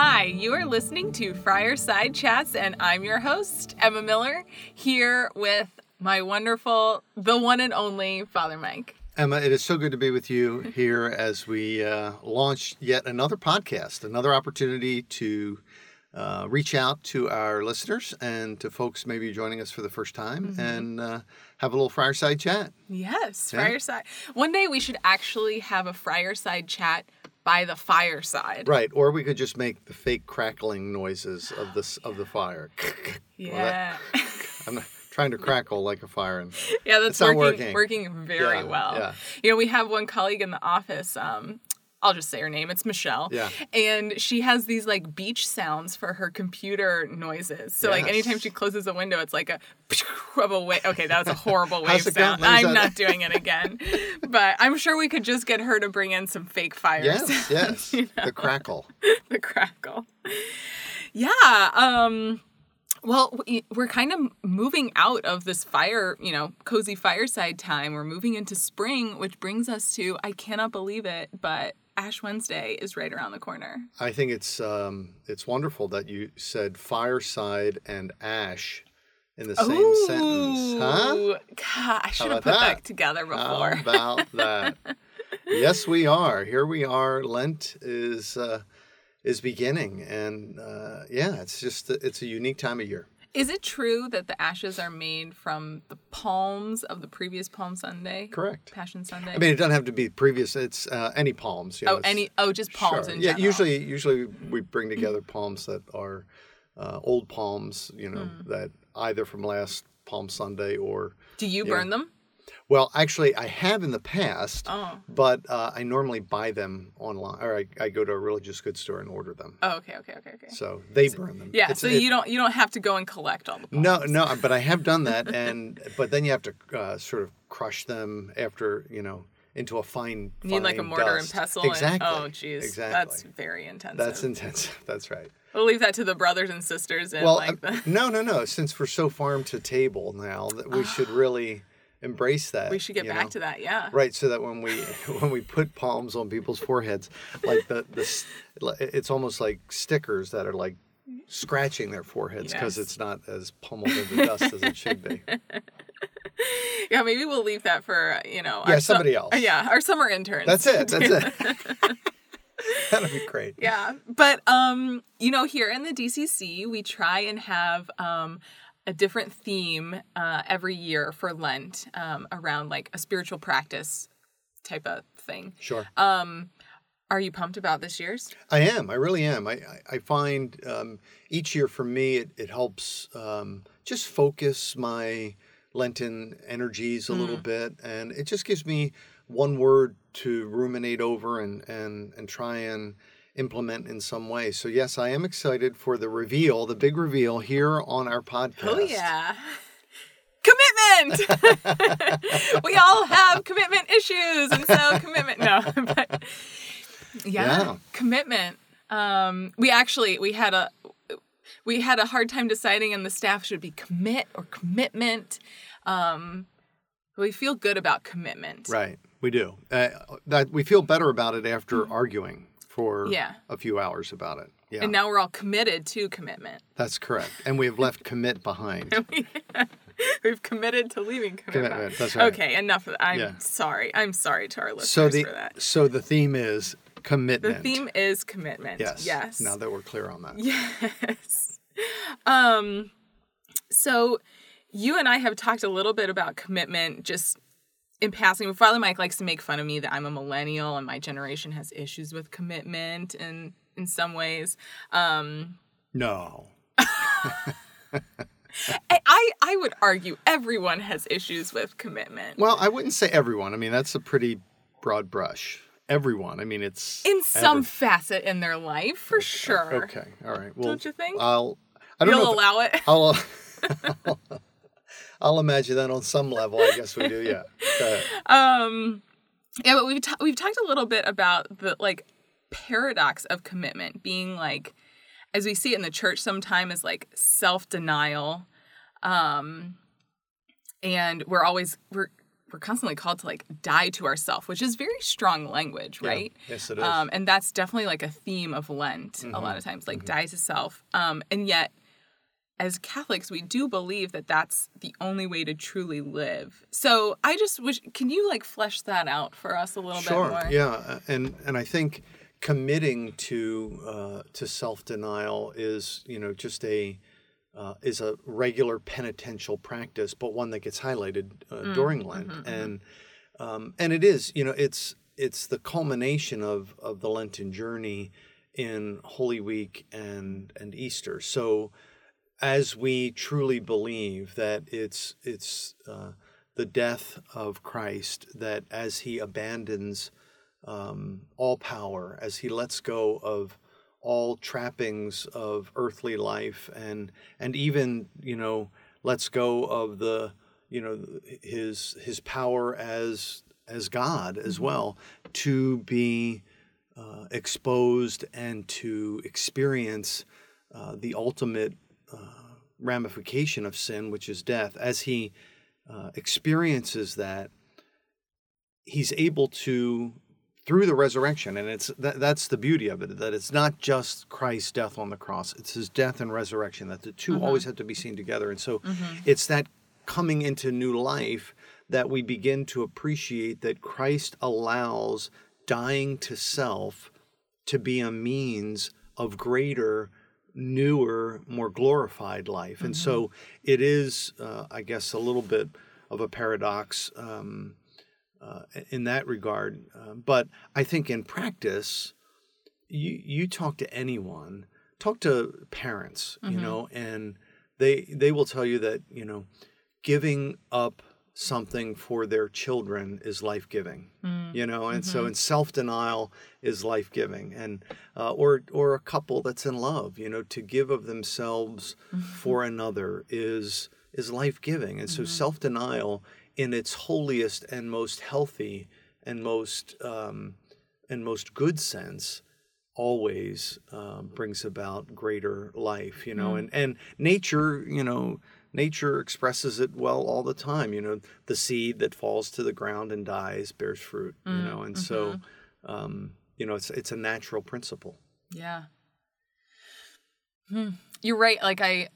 Hi, you are listening to Friar Side Chats, and I'm your host, Emma Miller, here with my wonderful, the one and only Father Mike. Emma, it is so good to be with you here as we uh, launch yet another podcast, another opportunity to uh, reach out to our listeners and to folks maybe joining us for the first time Mm-hmm. and uh, have a little fireside chat. Yes, Yeah. Friarside. One day we should actually have a Friarside chat by the fireside. Right, or we could just make the fake crackling noises of this of the fire. Yeah. I'm not trying to crackle like a fire. And, yeah, that's working, working. working very Yeah, well. yeah. You know, we have one colleague in the office. Um, I'll just say her name. It's Michelle. Yeah. And she has these like beach sounds for her computer noises. So like anytime she closes a window, it's like a of a wave. Okay, that was a horrible wave How's it go? sound. I'm try not doing it again. but I'm sure we could just get her to bring in some fake fires. yes, yes, you know? the crackle. the crackle. Yeah. Um well, we're kind of moving out of this fire, you know, cozy fireside time. We're moving into spring, which brings us to I cannot believe it, but Ash Wednesday is right around the corner. I think it's um, it's wonderful that you said fireside and ash in the same sentence, huh? God, I should have put that? that? together How before. about that? yes, we are. Here we are. Lent is uh, is beginning, and uh, yeah, it's just it's a unique time of year. Is it true that the ashes are made from the palms of the previous Palm Sunday? Correct. Passion Sunday. I mean, it doesn't have to be previous. It's uh, any palms. You know, oh, any oh, just palms Sure. yeah, general. usually usually we bring together palms that are uh, old palms. You know, Hmm. that either from last Palm Sunday or Do you yeah. burn them? Well, actually, I have in the past. Oh. But uh, I normally buy them online, or I, I go to a religious goods store and order them. Oh, okay, okay, okay, okay. So they burn them. Yeah, It's- so it- you don't you don't have to go and collect all the palms. No, no, but I have done that, and but then you have to uh, sort of crush them after you know into a fine. You need like a mortar dust. and pestle. and- Exactly. oh, jeez. Exactly. That's very intensive. That's intensive. That's right. we'll leave that to the brothers and sisters in Well, like uh, the. no, no, no. Since we're so farm to table now, that we should really embrace that. We should get back know? to that. Yeah. Right, so that when we when we put palms on people's foreheads, like the the it's almost like stickers that are like scratching their foreheads because Yes. it's not as pummeled into dust as it should be. Yeah, maybe we'll leave that for you know. Yeah, our su- somebody else. Yeah, our summer interns. That's it. That's it. That'd be great. Yeah, but um, you know, here in the DCC, we try and have um a different theme uh, every year for Lent um, around like a spiritual practice type of thing. Sure. Um, are you pumped about this year's? I am. I really am. I, I, I find um, each year for me, it, it helps um, just focus my Lenten energies a little bit. And it just gives me one word to ruminate over and, and, and try and implement in some way. So, yes, I am excited for the reveal, the big reveal here on our podcast. Oh yeah. Commitment. we all have commitment issues, and so commitment. No, but yeah, Yeah. commitment. Um, we actually we had a we had a hard time deciding, and the staff should be commit or commitment. Um, we feel good about commitment. Right. We do. Uh, that we feel better about it after arguing for. Yeah. a few hours about it. Yeah. And now we're all committed to commitment. That's correct. And we have left commit behind. We've committed to leaving commitment. Commitment, that's right. Okay, enough of that. I'm Yeah. sorry. I'm sorry to our listeners so the for that. so the theme is commitment. The theme is commitment. Yes. Yes. Now that we're clear on that. Yes. Um so you and I have talked a little bit about commitment just in passing. But Father Mike likes to make fun of me that I'm a millennial and my generation has issues with commitment and in some ways. Um No. I, I would argue everyone has issues with commitment. Well, I wouldn't say everyone. I mean, that's a pretty broad brush. Everyone. I mean, it's in some every- facet in their life, for sure. Okay. All right. Well, Don't you think? I'll. I don't You'll know. allow it. I'll. I'll imagine that on some level. I guess we do. Yeah. Um, yeah, but we've ta- we've talked a little bit about the like paradox of commitment being like, as we see it in the church, sometimes is like self denial, um, and we're always we're we're constantly called to like die to ourself, which is very strong language, Yeah. right? Yes, it is. Um, and that's definitely like a theme of Lent a lot of times, like die to self. Um, and yet, as Catholics, we do believe that that's the only way to truly live. So I just wish, can you like flesh that out for us a little sure bit more? yeah and and i think committing to uh, to self-denial is you know just a uh, is a regular penitential practice but one that gets highlighted uh, Mm, during lent mm-hmm, and um, and it is you know it's it's the culmination of of the lenten journey in holy week and and easter so as we truly believe that it's it's uh, the death of Christ that as he abandons um, all power, as he lets go of all trappings of earthly life, and and even you know lets go of the you know his his power as as God as well to be uh, exposed and to experience uh, the ultimate uh, ramification of sin, which is death, as he uh, experiences that, he's able to, through the resurrection, and it's that, that's the beauty of it, that it's not just Christ's death on the cross, it's his death and resurrection, that the 2 always have to be seen together. And so it's that coming into new life that we begin to appreciate that Christ allows dying to self to be a means of greater, newer, more glorified life. And so it is, uh, I guess, a little bit of a paradox um, uh, in that regard. Uh, but I think in practice, you you talk to anyone, talk to parents, you know, and they they will tell you that you know, giving up something for their children is life giving you know and so in self-denial is life-giving and uh, or or a couple that's in love you know to give of themselves for another is is life-giving and so self-denial in its holiest and most healthy and most um, and most good sense always uh, brings about greater life you know and and nature you know nature expresses it well all the time you know the seed that falls to the ground and dies bears fruit you know and so um, you know it's it's a natural principle Yeah. Hmm. You're right. Like I,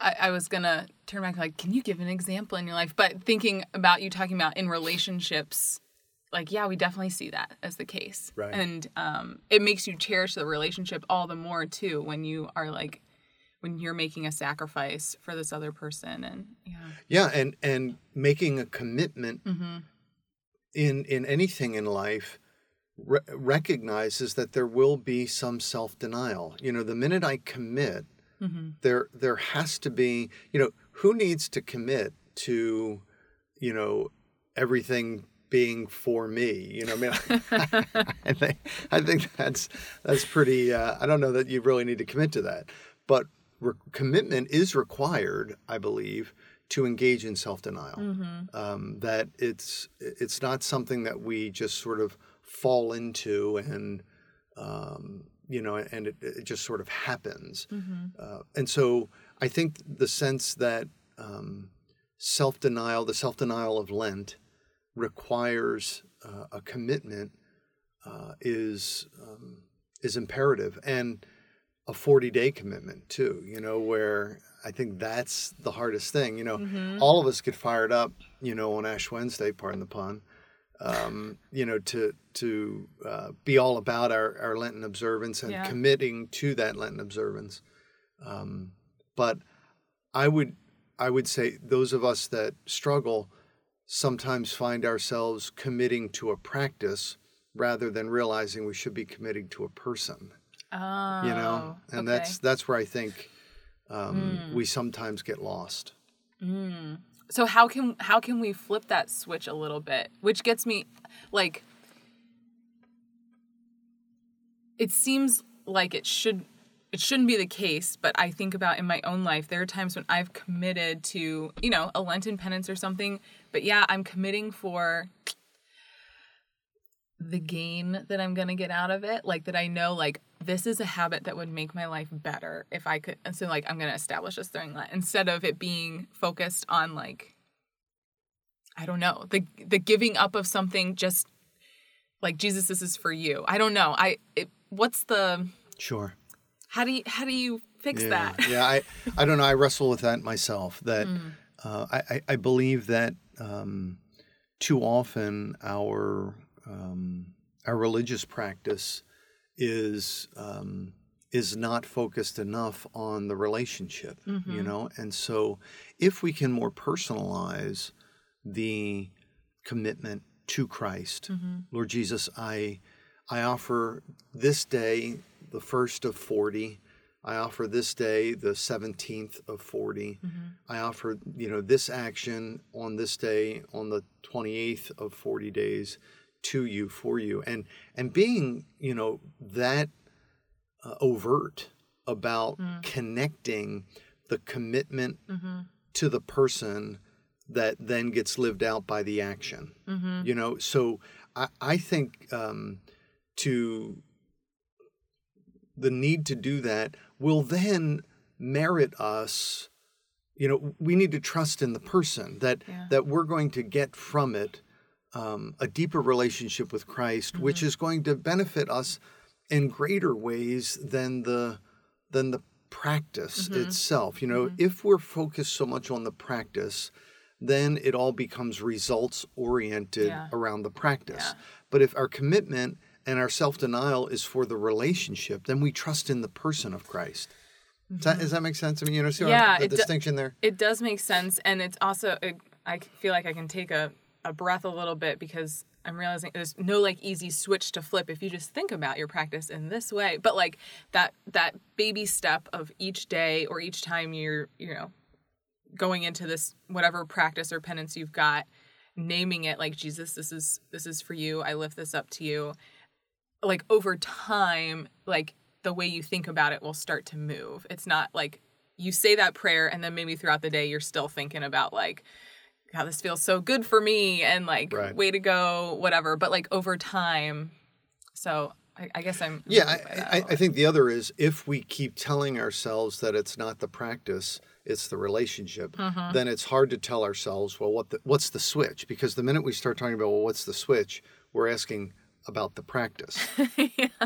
I, I was gonna turn back. Like, can you give an example in your life? But thinking about you talking about in relationships, like yeah, we definitely see that as the case. Right. And um, it makes you cherish the relationship all the more too when you are like, when you're making a sacrifice for this other person. And yeah. yeah and and making a commitment Mm-hmm. in in anything in life re- recognizes that there will be some self-denial you know the minute i commit Mm-hmm. there there has to be you know who needs to commit to you know everything being for me you know i mean i think i think that's that's pretty uh, i don't know that you really need to commit to that but re- commitment is required i believe to engage in self-denial. Um, that it's it's not something that we just sort of fall into and um, you know and it, it just sort of happens. Uh, and so i think the sense that um, self-denial the self-denial of lent requires uh, a commitment uh, is um, is imperative. And a 40 day commitment too you know where i think that's the hardest thing you know. All of us get fired up you know on ash wednesday pardon the pun um, you know to to uh, be all about our, our lenten observance and Yeah. committing to that lenten observance. Um, but i would i would say those of us that struggle sometimes find ourselves committing to a practice rather than realizing we should be committing to a person Oh. you know and okay. that's that's where i think um, we sometimes get lost so how can how can we flip that switch a little bit which gets me like it seems like it should it shouldn't be the case but i think about in my own life there are times when i've committed to you know a lenten penance or something but yeah i'm committing for the gain that i'm going to get out of it like that i know like this is a habit that would make my life better if i could and so like i'm going to establish this during that instead of it being focused on like I don't know the the giving up of something just like Jesus, this is for you. I don't know. I it, what's the Sure. how do you how do you fix yeah. that? yeah, I, I don't know. I wrestle with that myself. That Mm. uh, I, I- I believe that um, too often our um, our religious practice is um, is not focused enough on the relationship. Mm-hmm. You know, and so if we can more personalize the commitment to Christ, Mm-hmm. Lord Jesus, I I offer this day the first of forty. I offer this day the 17th of 40. I offer, you know, this action on this day on the 28th of 40 days to you for you and and being, you know, that uh, overt about connecting the commitment to the person that then gets lived out by the action. You know, so I, I think um, to the need to do that will then merit us you know we need to trust in the person that Yeah. that we're going to get from it um, a deeper relationship with christ which is going to benefit us in greater ways than the than the practice itself you know if we're focused so much on the practice then it all becomes results oriented Yeah. around the practice Yeah. but if our commitment and our self denial is for the relationship, then we trust in the person of Christ. Does, that, does that make sense? I mean, you know, see Mm-hmm. Yeah, the it do- distinction there? It does make sense, and it's also it, I feel like I can take a, a breath a little bit because I'm realizing there's no like easy switch to flip if you just think about your practice in this way. But like that that baby step of each day or each time you're you know going into this whatever practice or penance you've got, naming it like Jesus, this is this is for you. I lift this up to you. Like over time, like the way you think about it will start to move. It's not like you say that prayer and then maybe throughout the day you're still thinking about like God, this feels so good for me and like Right. way to go, whatever. But like over time, so I, I guess I'm Yeah, moved by that a I, I, I think the other is if we keep telling ourselves that it's not the practice, it's the relationship, Mm-hmm. then it's hard to tell ourselves, well, what the, what's the switch? Because the minute we start talking about, well, what's the switch, we're asking about the practice.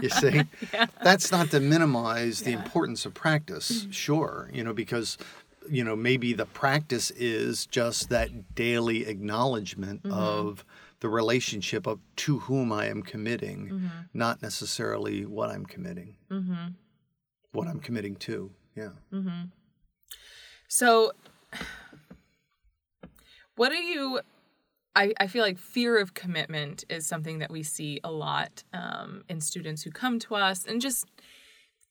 You see? That's not to minimize the importance of practice, Mm-hmm. sure, you know, because you know, maybe the practice is just that daily acknowledgement Mm-hmm. of the relationship of to whom I am committing, Mm-hmm. not necessarily what I'm committing. What I'm committing to. Yeah. So, what do you? I, I feel like fear of commitment is something that we see a lot um, in students who come to us and just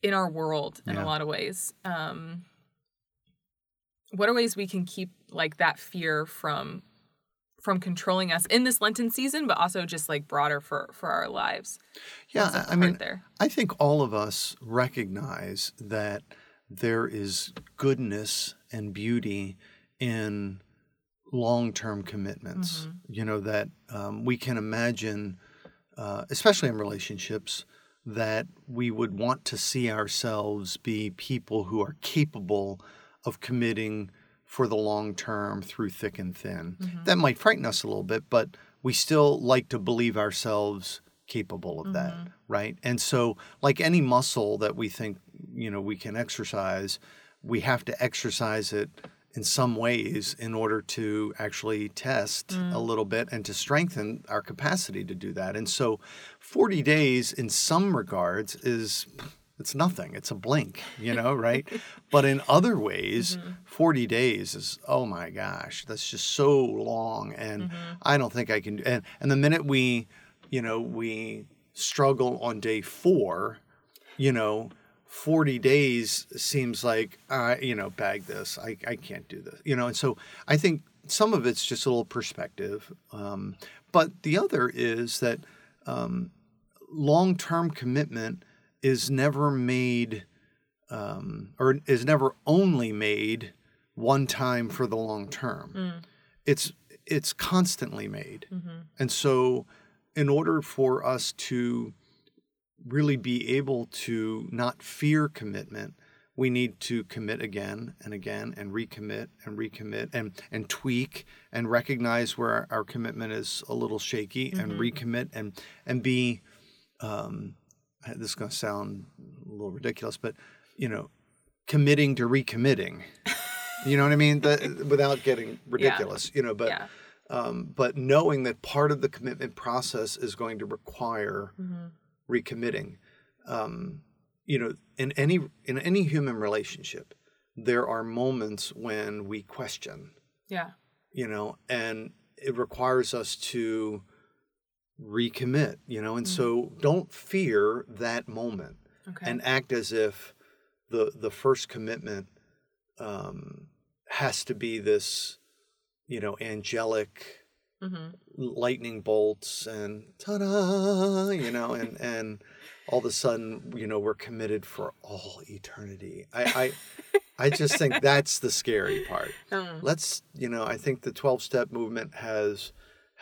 in our world in Yeah. a lot of ways. Um, what are ways we can keep like that fear from from controlling us in this Lenten season, but also just like broader for for our lives? Yeah, I- mean, there. I think all of us recognize that there is goodness and beauty in long term commitments. You know, that um, we can imagine, uh, especially in relationships, that we would want to see ourselves be people who are capable of committing for the long term through thick and thin. Mm-hmm. That might frighten us a little bit, but we still like to believe ourselves capable of that, mm-hmm. right? And so, like any muscle that we think, you know, we can exercise, we have to exercise it in some ways in order to actually test a mm. little bit and to strengthen our capacity to do that. And so 40 days in some regards is it's nothing. It's a blink, you know, right? but in other ways, 40 days is oh my gosh, that's just so long and I don't think I can and and the minute we, you know, we struggle on day 4, you know, 40 days seems like uh, you know bag this I, I can't do this you know and so i think some of it's just a little perspective um, but the other is that um, long-term commitment is never made um, or is never only made one time for the long term. It's it's constantly made. And so in order for us to really be able to not fear commitment, we need to commit again and again and recommit and recommit and and tweak and recognize where our, our commitment is a little shaky and recommit and and be um, this is going to sound a little ridiculous but you know committing to recommitting you know what i mean that, without getting ridiculous you know but yeah. um, but knowing that part of the commitment process is going to require Mm-hmm. recommitting um, you know in any in any human relationship there are moments when we question Yeah. you know and it requires us to recommit you know and so don't fear that moment Okay. and act as if the the first commitment um, has to be this you know angelic mm-hmm. lightning bolts and ta-da you know and and all of a sudden you know we're committed for all eternity i i i just think that's the scary part Mm. let's you know i think the 12 step movement has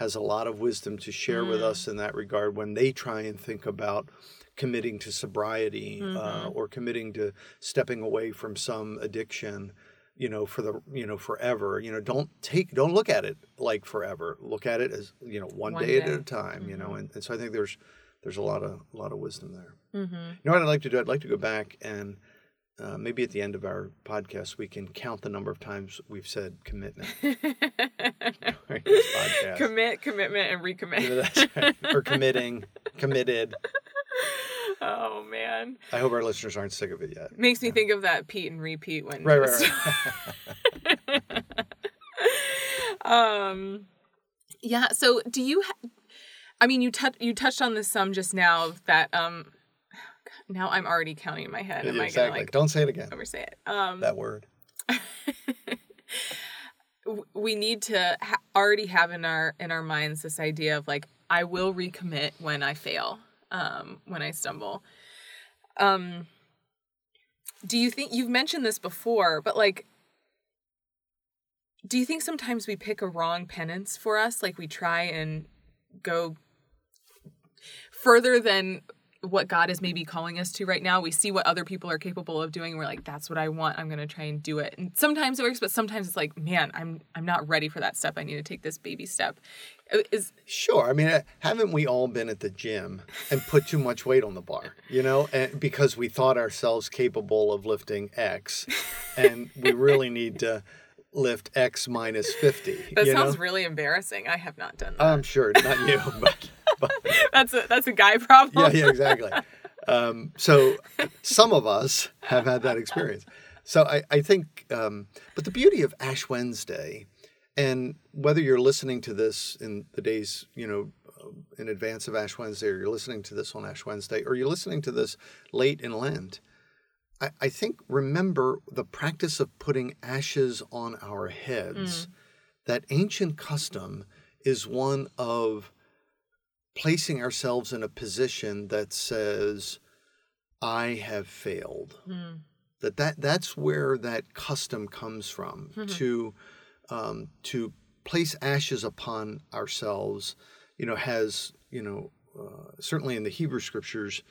has a lot of wisdom to share with us in that regard when they try and think about committing to sobriety uh, or committing to stepping away from some addiction you know for the you know forever you know don't take don't look at it like forever look at it as you know one, One day, day. at a time you know and, and so i think there's there's a lot of a lot of wisdom there Mm-hmm. you know what I'd like to do? I'd like to go back and uh, maybe at the end of our podcast we can count the number of times we've said commitment. during this podcast. Commit, commitment, and recommit. Right. Or committing, committed. oh man, I hope our listeners aren't sick of it yet. makes me think of that Pete and repeat when. Right, right, right. um, yeah. So, do you? Ha- I mean, you touched you touched on this some just now. That um, now I'm already counting in my head. Am I exactly. gonna like Don't say it again. oversay it? Um, That word. we need to ha- already have in our in our minds this idea of like I will recommit when I fail, um, when I stumble. Um, do you think you've mentioned this before, but like, do you think sometimes we pick a wrong penance for us? Like we try and go further than what God is maybe calling us to right now. We see what other people are capable of doing. We're like, that's what I want. I'm going to try and do it. And sometimes it works, but sometimes it's like, man, I'm I'm not ready for that step. I need to take this baby step. Uh, Is Sure. I mean, uh, haven't we all been at the gym and put too much weight on the bar, you know, and because we thought ourselves capable of lifting X and we really need to lift X minus 50. that sounds know? really embarrassing. I have not done that. I'm sure, not you, but, but that's a that's a guy problem. yeah, yeah, exactly. Um, so some of us have had that experience. So I, I think, um, but the beauty of Ash Wednesday, and whether you're listening to this in the days, you know, in advance of Ash Wednesday, or you're listening to this on Ash Wednesday, or you're listening to this late in Lent, I, I think remember the practice of putting ashes on our heads. That ancient custom is one of placing ourselves in a position that says i have failed Hmm. that, that that's where that custom comes from to um, to place ashes upon ourselves you know has you know uh, certainly in the hebrew scriptures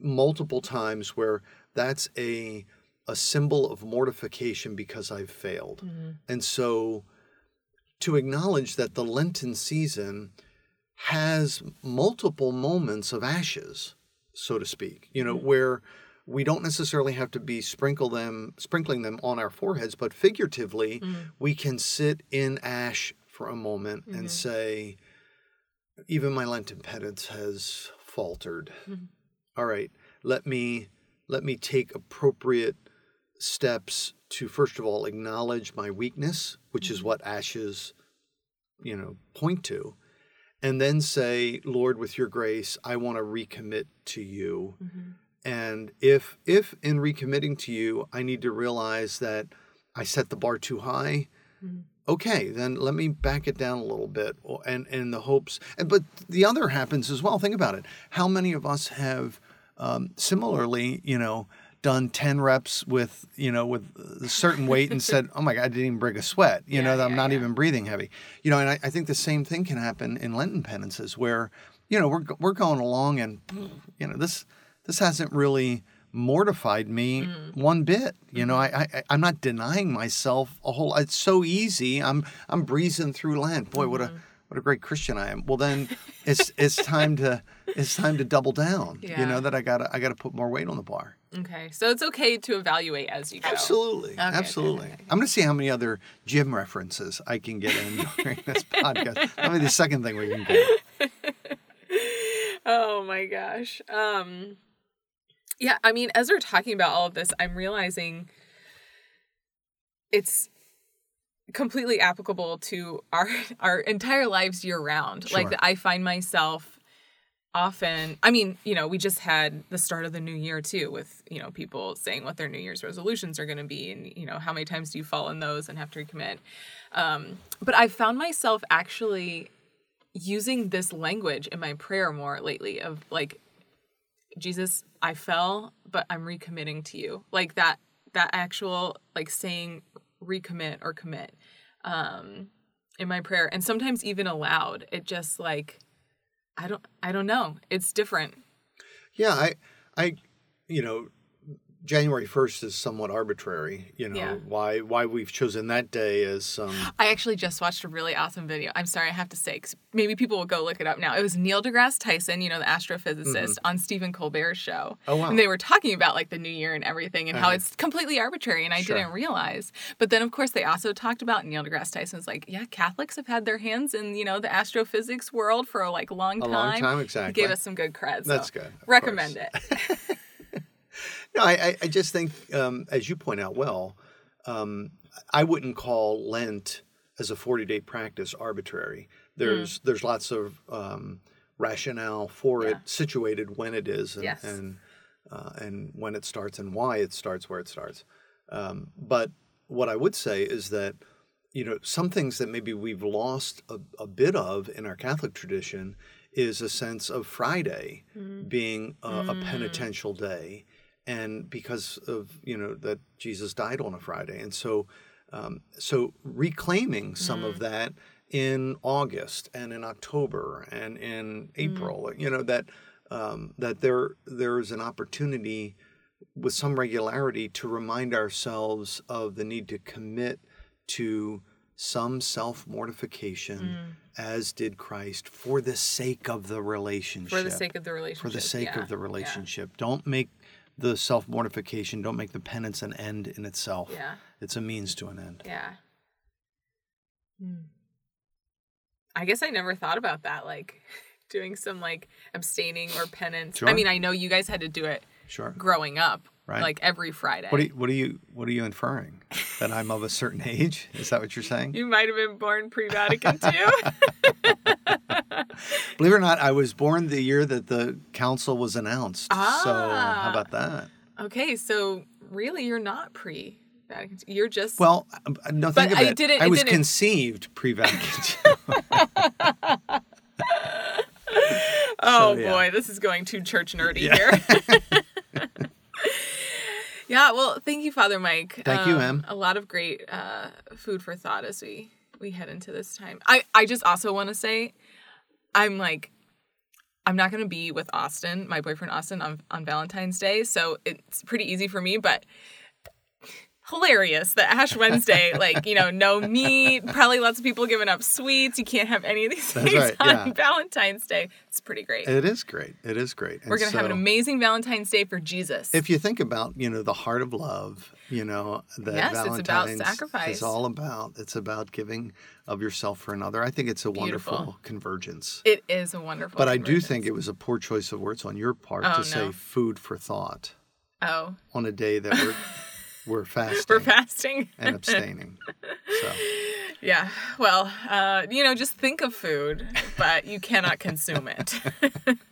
multiple times where that's a a symbol of mortification because i've failed. Mm-hmm. And so to acknowledge that the lenten season has multiple moments of ashes, so to speak. You know, mm-hmm. where we don't necessarily have to be sprinkle them sprinkling them on our foreheads, but figuratively mm-hmm. we can sit in ash for a moment and say, even my Lenten penance has faltered. All right, let me let me take appropriate steps to first of all acknowledge my weakness, which is mm-hmm. what ashes, you know, point to and then say lord with your grace i want to recommit to you. Mm-hmm. And if if in recommitting to you i need to realize that i set the bar too high mm-hmm. okay then let me back it down a little bit and and the hopes and but the other happens as well think about it. How many of us have um, similarly you know done 10 reps with you know with a certain weight and said oh my god i didn't even break a sweat you know Yeah, i'm not yeah. even breathing heavy you know and I, I think the same thing can happen in lenten penances where you know we're, we're going along and you know this this hasn't really mortified me mm. one bit. You know, mm-hmm. I, I I'm not denying myself a whole. It's so easy. I'm I'm breezing through Lent. Boy, what a mm-hmm. What a great Christian I am. Well, then it's it's time to it's time to double down. You know that I gotta I gotta put more weight on the bar. Okay. So it's okay to evaluate as you go. Absolutely, okay, okay, absolutely. okay. I'm gonna see how many other gym references I can get in during this podcast. That'll be the second thing we can get. Oh my gosh. Um yeah, I mean, as we're talking about all of this, I'm realizing it's completely applicable to our our entire lives year round. Like Sure. that I find myself often I mean, you know, we just had the start of the new year too with, you know, people saying what their new year's resolutions are going to be and you know, how many times do you fall in those and have to recommit. Um but I found myself actually using this language in my prayer more lately of like Jesus, I fell, but I'm recommitting to you. Like that that actual like saying recommit or commit um in my prayer and sometimes even aloud. It just like I don't I don't know. It's different. Yeah, I, I, you know, January first is somewhat arbitrary. You know Yeah. why why we've chosen that day as um, I actually just watched a really awesome video. I'm sorry, I have to say, 'cause maybe people will go look it up now. It was Neil deGrasse Tyson, you know, the astrophysicist, on Stephen Colbert's show. Mm-hmm. Oh, wow. And they were talking about like the new year and everything and how Uh-huh. it's completely arbitrary, and I Sure. didn't realize. But then, of course, they also talked about Neil deGrasse Tyson was like, yeah, Catholics have had their hands in, you know, the astrophysics world for a like long a time. long time He exactly. gave us some good cred. So That's good, Recommend course. it. No, I, I- just think, um, as you point out well, um, I wouldn't call Lent as a 40 day practice arbitrary. There's there's lots of um, rationale for Yeah. it, situated when it is, and Yes. and, uh, and when it starts, and why it starts where it starts. Um, but what I would say is that you know some things that maybe we've lost a, a bit of in our Catholic tradition is a sense of Friday being a, a penitential day, and because of you know that Jesus died on a Friday, and so um, so reclaiming some of that in August and in October and in April, you know that um, that there there is an opportunity with some regularity to remind ourselves of the need to commit to some self mortification as did Christ for the sake of the relationship For the sake of the relationship. for the sake yeah, of the yeah, relationship. Don't make the self mortification don't make the penance an end in itself Yeah. it's a means to an end Yeah. Hmm. I guess I never thought about that, like doing some like abstaining or penance. I mean, I know you guys had to do it sure growing up, Right. like every Friday. what are you, what are you what are you inferring that i'm of a certain age is that what you're saying You might have been born pre-Vatican II. believe it or not i was born the year that the council was announced so Ah. how about that okay, so really, you're not. II. You're just Well, um, no, think of I it. didn't- I was didn't- conceived pre-Vatican II. Oh So, yeah. boy, this is going too church nerdy Yeah. here. yeah, well, thank you, Father Mike. Thank you, Em. A lot of great uh, food for thought as we we head into this time. I I just also want to say, I'm like, I'm not gonna be with Austin, my boyfriend Austin, on on Valentine's Day, so it's pretty easy for me, but. Hilarious that Ash Wednesday, like, you know, no meat, probably lots of people giving up sweets. You can't have any of these That's things right, on yeah. Valentine's Day. It's pretty great. it is great. It is great. We're gonna have an amazing Valentine's Day for Jesus. If you think about, you know, the heart of love, you know, that Yes, it's about Valentine's sacrifice. is all about. It's about giving of yourself for another. I think it's a Beautiful. wonderful convergence. it is a wonderful. But I do think it was a poor choice of words on your part Oh, to say food for thought Oh, on a day that we're we're fasting we're fasting. and abstaining. So yeah. Well, uh, you know, just think of food, but you cannot consume it.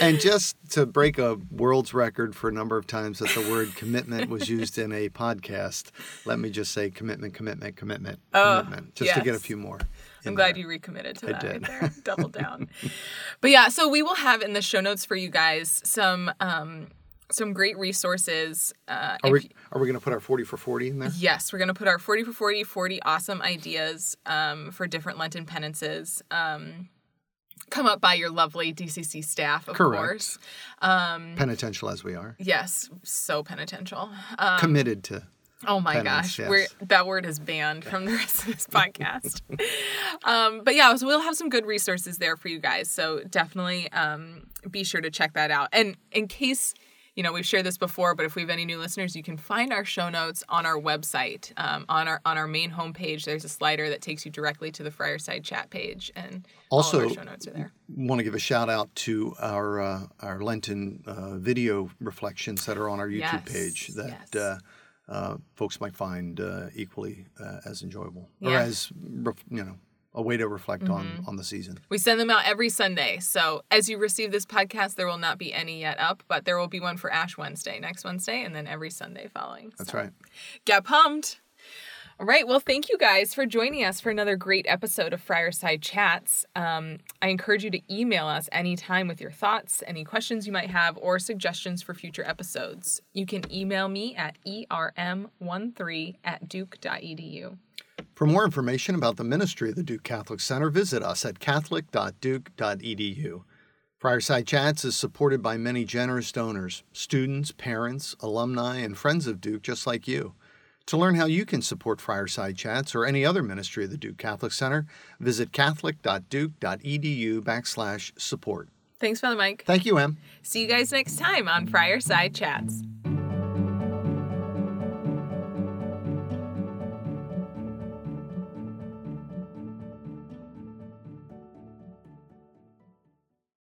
And just to break a world's record for a number of times that the word commitment was used in a podcast, let me just say commitment, commitment, commitment, Oh, commitment, just to get a few more. I'm glad there. you recommitted to I that did. right there. Double down. but yeah, so we will have in the show notes for you guys some um some great resources. Uh, Are we are we going to put our forty for forty in there? Yes, we're going to put our 40 for 40, 40 awesome ideas um, for different Lenten penances. Um, come up by your lovely DCC staff, of Correct. course. Um, Penitential as we are, yes, so penitential. Um, committed to. Oh my Penance, gosh, yes. we're, that word is banned from the rest of this podcast. um, but yeah, so we'll have some good resources there for you guys. So definitely um, be sure to check that out. And in case you know we've shared this before, but if we have any new listeners, you can find our show notes on our website um, on our on our main homepage. There's a slider that takes you directly to the Friarside chat page, and all Also, of our show notes are there. Want to give a shout out to our uh, our Lenten uh, video reflections that are on our YouTube Yes, page that yes. uh, uh, folks might find uh, equally uh, as enjoyable or as you know a way to reflect Mm-hmm. on on the season. We send them out every Sunday. So as you receive this podcast, there will not be any yet up, but there will be one for Ash Wednesday next Wednesday, and then every Sunday following. That's So right. Get pumped. All right. Well, thank you guys for joining us for another great episode of Friarside Chats. Um, I encourage you to email us anytime with your thoughts, any questions you might have, or suggestions for future episodes. You can email me at erm13 at duke.edu. For more information about the ministry of the Duke Catholic Center, visit us at catholic.duke.edu. Friarside Chats is supported by many generous donors, students, parents, alumni, and friends of Duke just like you. To learn how you can support Friarside Chats or any other ministry of the Duke Catholic Center, visit catholic.duke.edu backslash support. Thanks, Father Mike. Thank you, Em. See you guys next time on Friarside Chats.